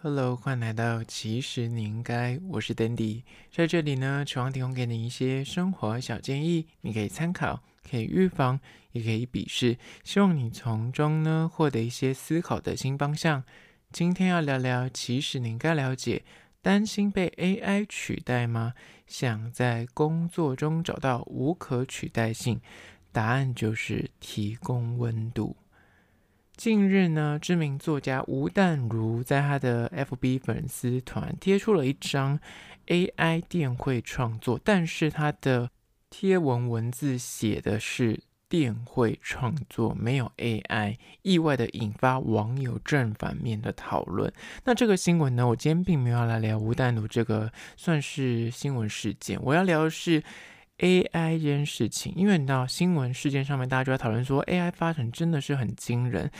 Hello，欢迎来到其实你应该，我是 Dandy，在这里呢，希望提供给你一些生活小建议，你可以参考，可以预防，也可以鄙视，希望你从中呢获得一些思考的新方向。今天要聊聊，其实你应该了解，担心被 AI 取代吗？想在工作中找到无可取代性，答案就是提供温度。近日呢，知名作家吴淡如在他的 FB 粉丝团贴出了一张 AI 电绘创作，但是他的贴文文字写的是电绘创作，没有 AI，意外的引发网友正反面的讨论。那这个新闻呢，我今天并没有要来聊吴淡如这个算是新闻事件，我要聊的是。AI 这件事情，因为你知道新闻事件上面，大家就在讨论说 AI 发展真的是很惊人，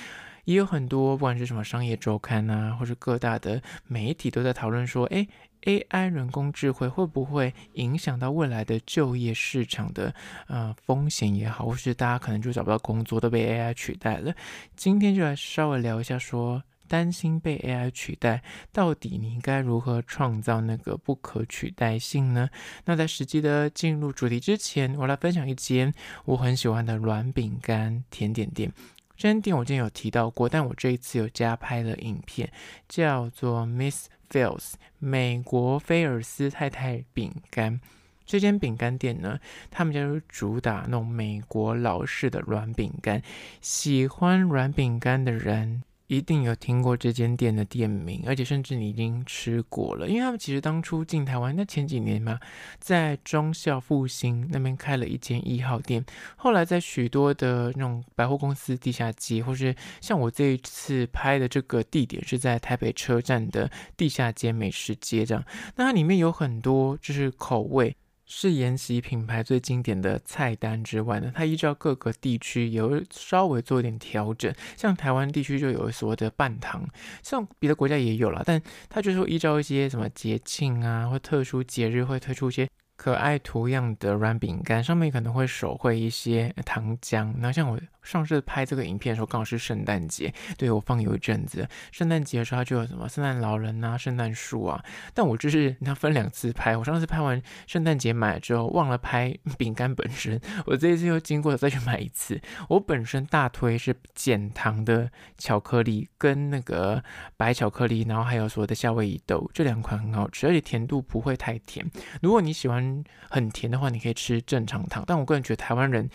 也有很多不管是什么商业周刊啊，或是各大的媒体都在讨论说，诶，AI 人工智慧会不会影响到未来的就业市场的呃风险也好，或是大家可能就找不到工作都被 AI 取代了。今天就来稍微聊一下说。担心被 AI 取代，到底你应该如何创造那个不可取代性呢？那在实际的进入主题之前，我来分享一间我很喜欢的软饼干甜点店。这间店我之前有提到过，但我这一次有加拍了影片，叫做 Miss Fields 美国菲尔斯太太饼干。这间饼干店呢，他们家就主打那种美国老式的软饼干，喜欢软饼干的人。一定有听过这间店的店名，而且甚至你已经吃过了，因为他们其实当初进台湾那前几年嘛，在忠孝复兴那边开了一间一号店，后来在许多的那种百货公司地下街，或是像我这一次拍的这个地点是在台北车站的地下街美食街这样，那它里面有很多就是口味。是沿袭品牌最经典的菜单之外呢，它依照各个地区有稍微做一点调整。像台湾地区就有所谓的半糖，像别的国家也有了，但它就是会依照一些什么节庆啊或特殊节日会推出一些。可爱图样的软饼干，上面可能会手绘一些糖浆。那像我上次拍这个影片的时候，刚好是圣诞节，对，我放有一阵子。圣诞节的时候，它就有什么圣诞老人啊、圣诞树啊。但我就是你要分两次拍，我上次拍完圣诞节买了之后，忘了拍饼干本身。我这一次又经过再去买一次。我本身大推是减糖的巧克力跟那个白巧克力，然后还有所谓的夏威夷豆，这两款很好吃，而且甜度不会太甜。如果你喜欢。很甜的话，你可以吃正常糖。但我个人觉得台湾人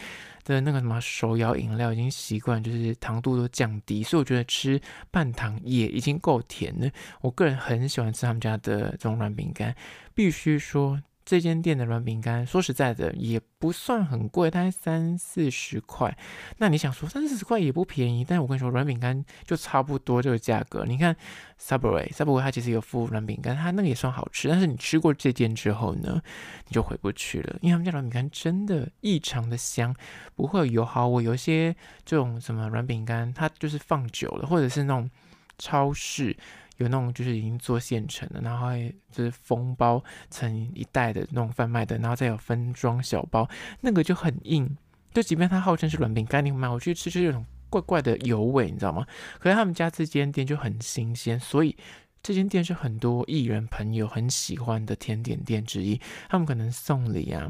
的那个什么手摇饮料已经习惯，就是糖度都降低，所以我觉得吃半糖也已经够甜了。我个人很喜欢吃他们家的这种软饼干，必须说。这间店的软饼干，说实在的，也不算很贵，大概三四十块。那你想说三四十块也不便宜，但我跟你说，软饼干就差不多这个价格。你看 Subway，Subway 它其实有附软饼干，它那个也算好吃。但是你吃过这间之后呢，你就回不去了，因为他们家软饼干真的异常的香，不会有油耗味。有些这种什么软饼干，它就是放久了，或者是那种超市。有那种就是已经做现成的，然后就是封包成一袋的那种贩卖的，然后再有分装小包，那个就很硬。就即便它号称是软饼干，你买回去吃就有种怪怪的油味，你知道吗？可是他们家这间店就很新鲜，所以这间店是很多艺人朋友很喜欢的甜点店之一。他们可能送礼啊，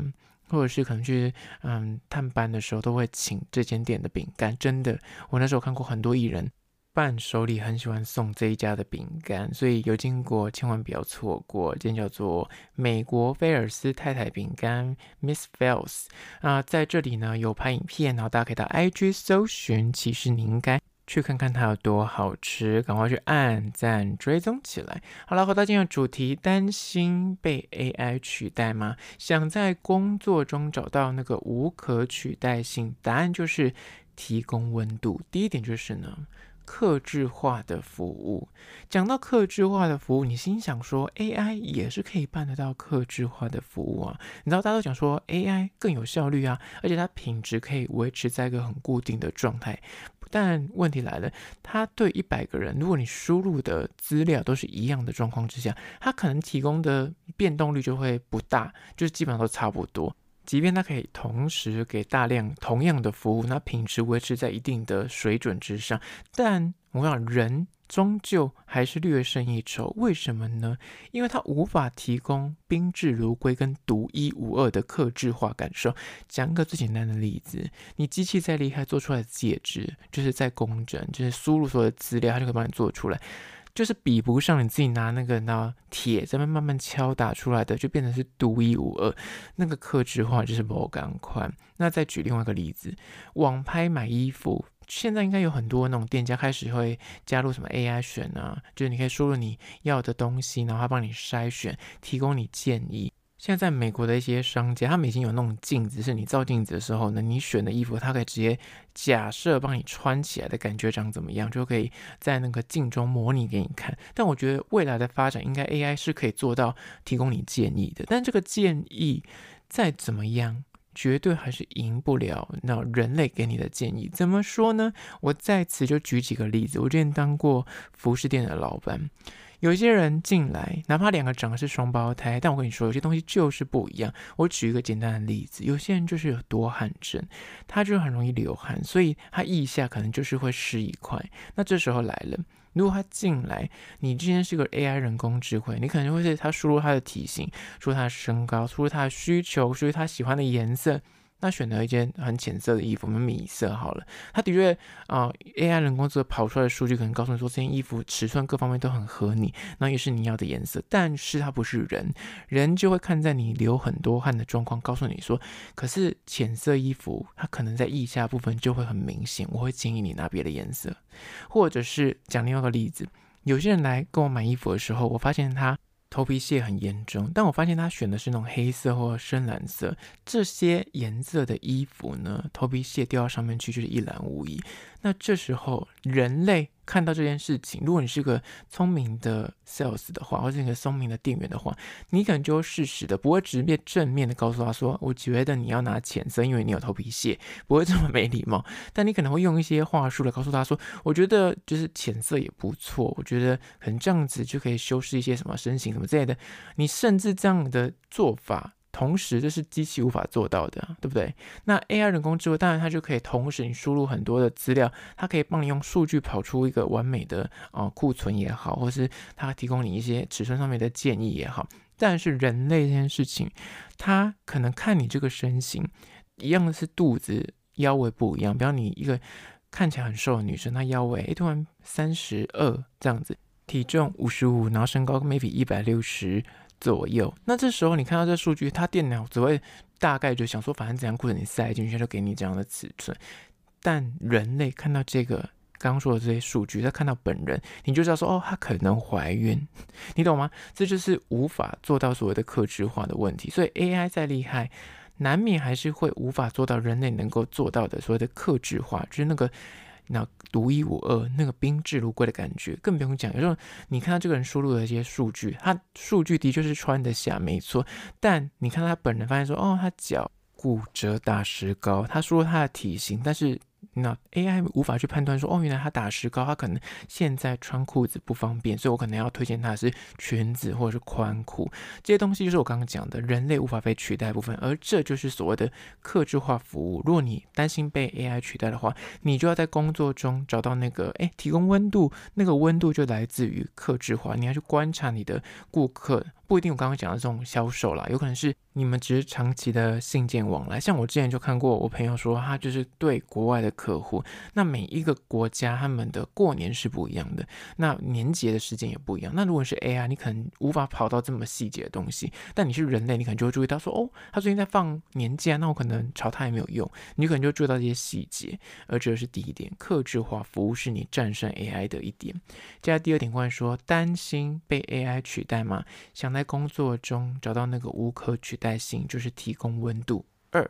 或者是可能去嗯探班的时候都会请这间店的饼干。真的，我那时候看过很多艺人。伴手礼很喜欢送这一家的饼干，所以有经过千万不要错过。今天叫做美国菲尔斯太太饼干 Miss Fells 啊，在这里呢有拍影片，然后大家可以到 IG 搜寻，其实你应该去看看它有多好吃，赶快去按赞追踪起来。好了，回到今天的主题，担心被 AI 取代吗？想在工作中找到那个无可取代性，答案就是提供温度。第一点就是呢。客制化的服务，讲到客制化的服务，你心想说 AI 也是可以办得到客制化的服务啊？你知道大家都讲说 AI 更有效率啊，而且它品质可以维持在一个很固定的状态。但问题来了，它对一百个人，如果你输入的资料都是一样的状况之下，它可能提供的变动率就会不大，就是基本上都差不多。即便它可以同时给大量同样的服务，那品质维持在一定的水准之上，但我想人终究还是略胜一筹。为什么呢？因为它无法提供宾至如归跟独一无二的客制化感受。讲个最简单的例子，你机器再厉害，做出来的介质就是再工整，就是输入所有的资料，它就可以帮你做出来。就是比不上你自己拿那个拿铁在那慢慢敲打出来的，就变成是独一无二。那个客制化就是不赶快。那再举另外一个例子，网拍买衣服，现在应该有很多那种店家开始会加入什么 AI 选啊，就是你可以输入你要的东西，然后他帮你筛选，提供你建议。现在在美国的一些商家，他们已经有那种镜子，是你照镜子的时候呢，你选的衣服，它可以直接假设帮你穿起来的感觉长怎么样，就可以在那个镜中模拟给你看。但我觉得未来的发展，应该 AI 是可以做到提供你建议的。但这个建议再怎么样，绝对还是赢不了那人类给你的建议。怎么说呢？我在此就举几个例子。我之前当过服饰店的老板。有些人进来，哪怕两个长的是双胞胎，但我跟你说，有些东西就是不一样。我举一个简单的例子，有些人就是有多汗症，他就很容易流汗，所以他腋下可能就是会湿一块。那这时候来了，如果他进来，你今天是个 AI 人工智慧，你可能会是他输入他的体型，输入他的身高，输入他的需求，输入他喜欢的颜色。他选择一件很浅色的衣服，我们米色好了。他的确啊，AI 人工智能跑出来的数据可能告诉你说，这件衣服尺寸各方面都很合你，那也是你要的颜色。但是它不是人，人就会看在你流很多汗的状况，告诉你说，可是浅色衣服它可能在腋下部分就会很明显，我会建议你拿别的颜色。或者是讲另外一个例子，有些人来跟我买衣服的时候，我发现他。头皮屑很严重，但我发现他选的是那种黑色或深蓝色这些颜色的衣服呢，头皮屑掉到上面去就是一览无遗。那这时候人类。看到这件事情，如果你是个聪明的 sales 的话，或者一个聪明的店员的话，你可能就会适时的，不会直面正面的告诉他说：“我觉得你要拿浅色，因为你有头皮屑。”不会这么没礼貌。但你可能会用一些话术来告诉他说：“我觉得就是浅色也不错，我觉得可能这样子就可以修饰一些什么身形什么之类的。”你甚至这样的做法。同时，这是机器无法做到的，对不对？那 AI 人工智慧，当然它就可以同时你输入很多的资料，它可以帮你用数据跑出一个完美的啊库存也好，或是它提供你一些尺寸上面的建议也好。但是人类这件事情，它可能看你这个身形，一样的是肚子腰围不一样，比方你一个看起来很瘦的女生，她腰围诶突然三十二这样子，体重五十五，然后身高 maybe 一百六十。左右，那这时候你看到这数据，它电脑只会大概就想说，反正怎样裤子你塞进去，就给你这样的尺寸。但人类看到这个刚刚说的这些数据，他看到本人，你就知道说，哦，他可能怀孕，你懂吗？这就是无法做到所谓的客制化的问题。所以 AI 再厉害，难免还是会无法做到人类能够做到的所谓的客制化，就是那个。那独一无二，那个宾至如归的感觉，更不用讲。有时候你看到这个人输入的一些数据，他数据的确是穿得下，没错。但你看他本人，发现说，哦，他脚骨折打石膏，他说他的体型，但是。那 AI 无法去判断说，哦，原来他打石膏，他可能现在穿裤子不方便，所以我可能要推荐他是裙子或者是宽裤。这些东西就是我刚刚讲的人类无法被取代部分，而这就是所谓的客制化服务。如果你担心被 AI 取代的话，你就要在工作中找到那个，哎，提供温度，那个温度就来自于客制化。你要去观察你的顾客。不一定，我刚刚讲的这种销售啦，有可能是你们只是长期的信件往来。像我之前就看过，我朋友说他就是对国外的客户，那每一个国家他们的过年是不一样的，那年节的时间也不一样。那如果是 AI，你可能无法跑到这么细节的东西，但你是人类，你可能就会注意到说，哦，他最近在放年假，那我可能朝他也没有用，你可能就注意到这些细节。而这是第一点，客制化服务是你战胜 AI 的一点。接下来第二点，关于说担心被 AI 取代吗？想。在工作中找到那个无可取代性，就是提供温度。二，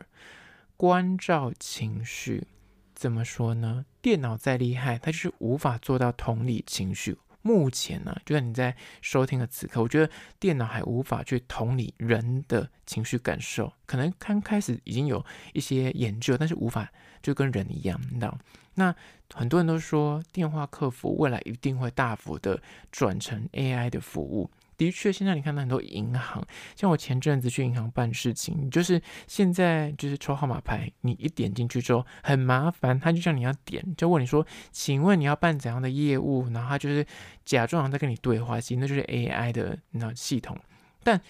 关照情绪，怎么说呢？电脑再厉害，它就是无法做到同理情绪。目前呢，就像你在收听的此刻，我觉得电脑还无法去同理人的情绪感受。可能刚开始已经有一些研究，但是无法就跟人一样，你知道？那很多人都说电话客服未来一定会大幅的转成 AI 的服务。的确，现在你看到很多银行，像我前阵子去银行办事情，就是现在就是抽号码牌，你一点进去之后很麻烦，他就叫你要点，就问你说，请问你要办怎样的业务？然后他就是假装在跟你对话，其实那就是 AI 的那系统。但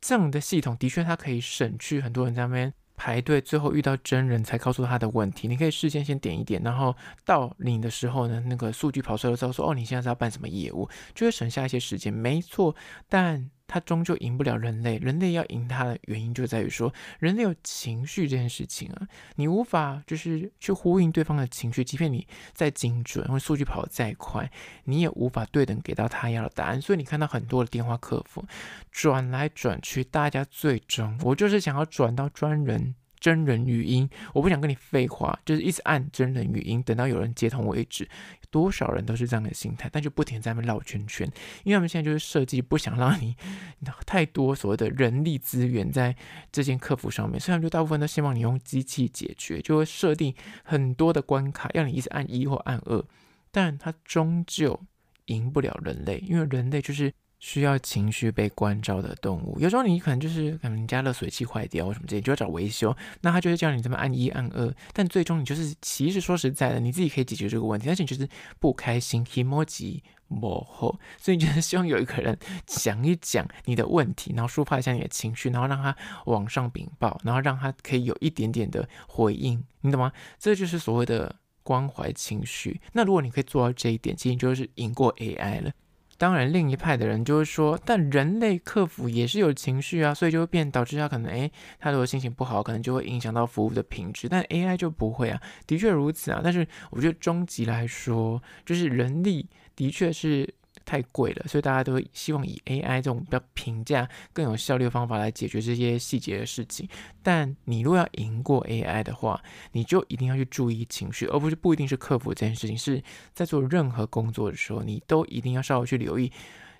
这样的系统的确，它可以省去很多人在那边。排队，最后遇到真人才告诉他的问题，你可以事先先点一点，然后到领的时候呢，那个数据跑出来之后说，哦，你现在是要办什么业务，就会省下一些时间，没错，但。它终究赢不了人类，人类要赢它的原因就在于说，人类有情绪这件事情啊，你无法就是去呼应对方的情绪，即便你再精准因为数据跑得再快，你也无法对等给到他要的答案。所以你看到很多的电话客服转来转去，大家最终我就是想要转到专人。真人语音，我不想跟你废话，就是一直按真人语音，等到有人接通为止。多少人都是这样的心态，但就不停在那边绕圈圈，因为他们现在就是设计不想让你 太多所谓的人力资源在这件客服上面，所以他们就大部分都希望你用机器解决，就会设定很多的关卡，让你一直按一或按二，但他终究赢不了人类，因为人类就是。需要情绪被关照的动物，有时候你可能就是可能你家热水器坏掉或什么之类，就要找维修，那他就会叫你这么按一按二，但最终你就是其实说实在的，你自己可以解决这个问题，但是你就是不开心，emoji 模糊，所以你就是希望有一个人讲一讲你的问题，然后抒发一下你的情绪，然后让他往上禀报，然后让他可以有一点点的回应，你懂吗？这就是所谓的关怀情绪。那如果你可以做到这一点，其实你就是赢过 AI 了。当然，另一派的人就会说，但人类客服也是有情绪啊，所以就会变导致他可能，诶，他如果心情不好，可能就会影响到服务的品质。但 AI 就不会啊，的确如此啊。但是我觉得终极来说，就是人力的确是。太贵了，所以大家都希望以 AI 这种比较平价、更有效率的方法来解决这些细节的事情。但你如果要赢过 AI 的话，你就一定要去注意情绪，而不是不一定是克服这件事情，是在做任何工作的时候，你都一定要稍微去留意。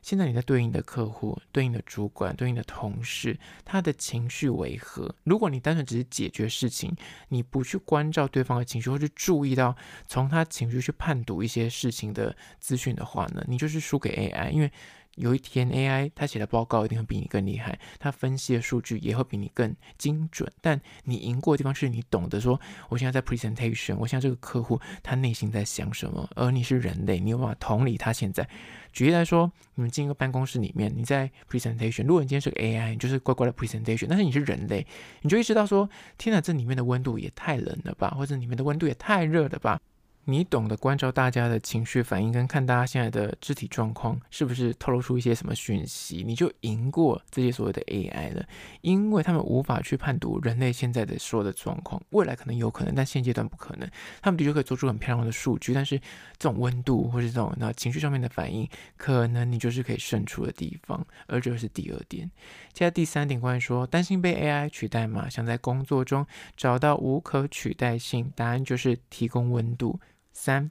现在你在对应的客户、对应的主管、对应的同事，他的情绪为何？如果你单纯只是解决事情，你不去关照对方的情绪，或者注意到从他情绪去判读一些事情的资讯的话呢，你就是输给 AI，因为。有一天，AI 它写的报告一定会比你更厉害，它分析的数据也会比你更精准。但你赢过的地方是你懂得说，我现在在 presentation，我现在这个客户他内心在想什么，而你是人类，你有办法同理他现在。举例来说，你们进一个办公室里面，你在 presentation，如果你今天是个 AI，你就是乖乖的 presentation，但是你是人类，你就意识到说，天哪，这里面的温度也太冷了吧，或者里面的温度也太热了吧。你懂得关照大家的情绪反应，跟看大家现在的肢体状况，是不是透露出一些什么讯息？你就赢过这些所谓的 AI 了，因为他们无法去判读人类现在的所有的状况，未来可能有可能，但现阶段不可能。他们的确可以做出很漂亮的数据，但是这种温度或是这种那情绪上面的反应，可能你就是可以胜出的地方。而这是第二点。接下第三点，关于说担心被 AI 取代吗？想在工作中找到无可取代性，答案就是提供温度。三，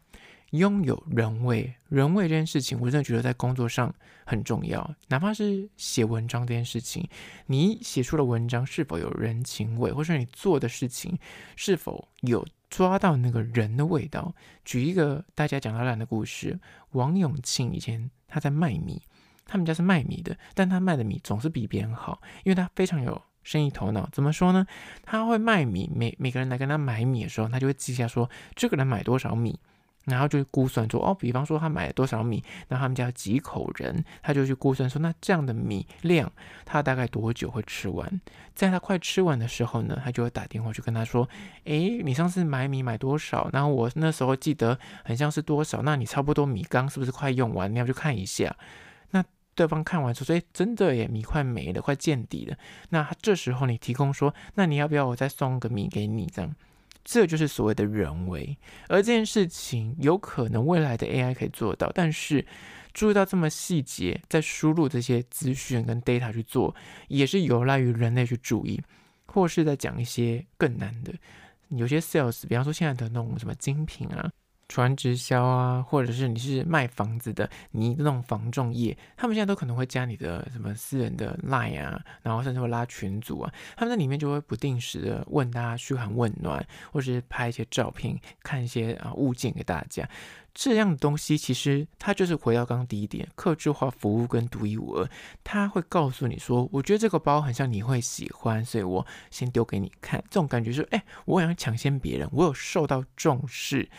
拥有人味，人味这件事情，我真的觉得在工作上很重要。哪怕是写文章这件事情，你写出的文章是否有人情味，或者你做的事情是否有抓到那个人的味道？举一个大家讲到烂的故事，王永庆以前他在卖米，他们家是卖米的，但他卖的米总是比别人好，因为他非常有。生意头脑怎么说呢？他会卖米，每每个人来跟他买米的时候，他就会记下说这个人买多少米，然后就估算说哦，比方说他买了多少米，那他们家几口人，他就去估算说那这样的米量，他大概多久会吃完？在他快吃完的时候呢，他就会打电话去跟他说，诶，你上次买米买多少？然后我那时候记得很像是多少，那你差不多米缸是不是快用完？你要去看一下。对方看完说：“说，哎，真的耶，米快没了，快见底了。那这时候你提供说，那你要不要我再送个米给你？这样，这就是所谓的人为。而这件事情有可能未来的 AI 可以做到，但是注意到这么细节，在输入这些资讯跟 data 去做，也是有赖于人类去注意，或是在讲一些更难的，有些 sales，比方说现在的那种什么精品啊。”传直销啊，或者是你是卖房子的，你那种房仲业，他们现在都可能会加你的什么私人的 line 啊，然后甚至会拉群组啊，他们在里面就会不定时的问大家嘘寒问暖，或者是拍一些照片，看一些啊物件给大家。这样的东西其实它就是回到刚刚第一点，客制化服务跟独一无二。他会告诉你说，我觉得这个包很像你会喜欢，所以我先丢给你看。这种感觉就是，哎，我好像抢先别人，我有受到重视。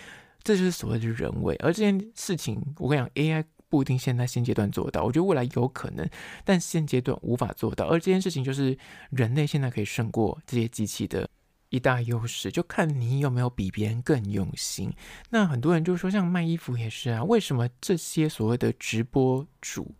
这就是所谓的人为，而这件事情，我跟你讲，AI 不一定现在现阶段做到，我觉得未来有可能，但现阶段无法做到。而这件事情就是人类现在可以胜过这些机器的一大优势，就看你有没有比别人更用心。那很多人就说，像卖衣服也是啊，为什么这些所谓的直播主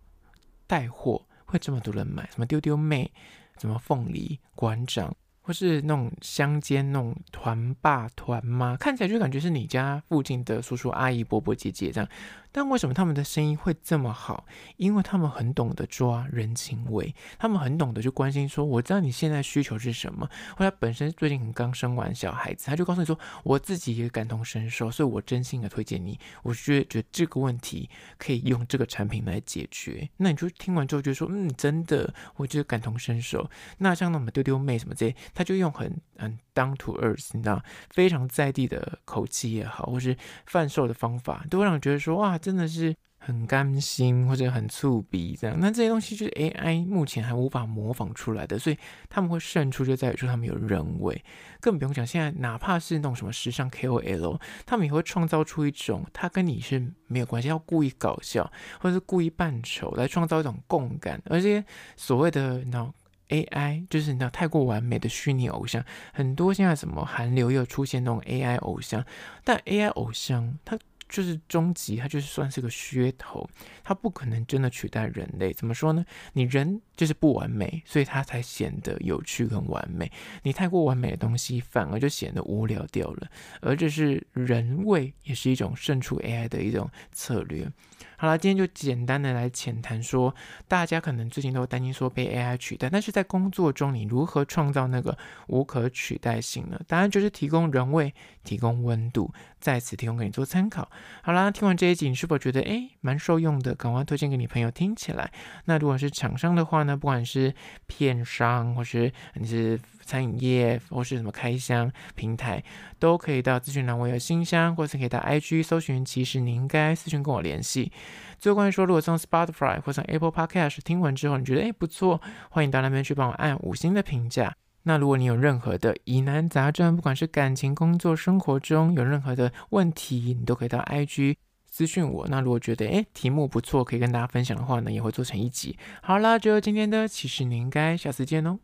带货会这么多人买？什么丢丢妹，什么凤梨馆长？或是那种乡间那种团爸团妈，看起来就感觉是你家附近的叔叔阿姨伯伯姐姐这样。但为什么他们的生意会这么好？因为他们很懂得抓人情味，他们很懂得去关心说，我知道你现在需求是什么。或者本身最近刚生完小孩子，他就告诉你说，我自己也感同身受，所以我真心的推荐你。我觉得觉得这个问题可以用这个产品来解决。那你就听完之后就说，嗯，真的，我觉得感同身受。那像那种丢丢妹什么这些，他就用很很 down to earth，你知道，非常在地的口气也好，或是贩售的方法，都会让人觉得说，哇。真的是很甘心或者很触鼻这样，那这些东西就是 AI 目前还无法模仿出来的，所以他们会胜出就在于说他们有人味，更不用讲现在哪怕是那种什么时尚 KOL，他们也会创造出一种他跟你是没有关系，要故意搞笑或者是故意扮丑来创造一种共感，而这些所谓的那 AI 就是那太过完美的虚拟偶像，很多现在什么韩流又出现那种 AI 偶像，但 AI 偶像它。就是终极，它就是算是个噱头，它不可能真的取代人类。怎么说呢？你人就是不完美，所以它才显得有趣跟完美。你太过完美的东西，反而就显得无聊掉了。而这是人味，也是一种胜出 AI 的一种策略。好了，今天就简单的来浅谈说，大家可能最近都担心说被 AI 取代，但是在工作中你如何创造那个无可取代性呢？当然就是提供人味，提供温度，在此提供给你做参考。好啦，听完这一集，你是否觉得诶蛮受用的？赶快推荐给你朋友听起来。那如果是厂商的话呢，不管是片商或是你是。餐饮业或是什么开箱平台，都可以到资讯栏我有信箱，或是可以到 IG 搜寻，其实你应该私讯跟我联系。最后关于说，如果从 Spotify 或从 Apple Podcast 听完之后，你觉得诶不错，欢迎到那边去帮我按五星的评价。那如果你有任何的疑难杂症，不管是感情、工作、生活中有任何的问题，你都可以到 IG 私讯我。那如果觉得诶题目不错，可以跟大家分享的话呢，也会做成一集。好啦，就今天的，其实你应该下次见哦。